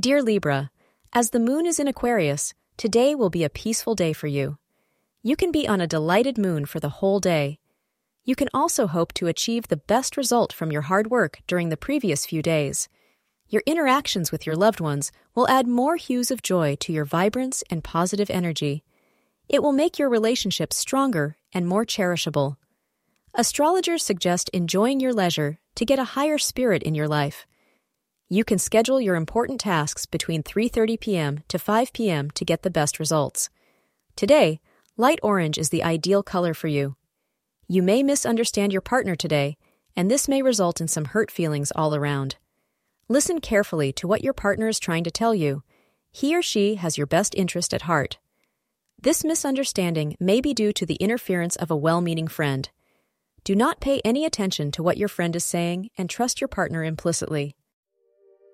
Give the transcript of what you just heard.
Dear Libra, as the moon is in Aquarius, today will be a peaceful day for you. You can be on a delighted moon for the whole day. You can also hope to achieve the best result from your hard work during the previous few days. Your interactions with your loved ones will add more hues of joy to your vibrance and positive energy. It will make your relationships stronger and more cherishable. Astrologers suggest enjoying your leisure to get a higher spirit in your life. You can schedule your important tasks between 3:30 p.m. to 5 p.m. to get the best results. Today, Light orange is the ideal color for you. You may misunderstand your partner today, and this may result in some hurt feelings all around. Listen carefully to what your partner is trying to tell you. He or she has your best interest at heart. This misunderstanding may be due to the interference of a well meaning friend. Do not pay any attention to what your friend is saying and trust your partner implicitly.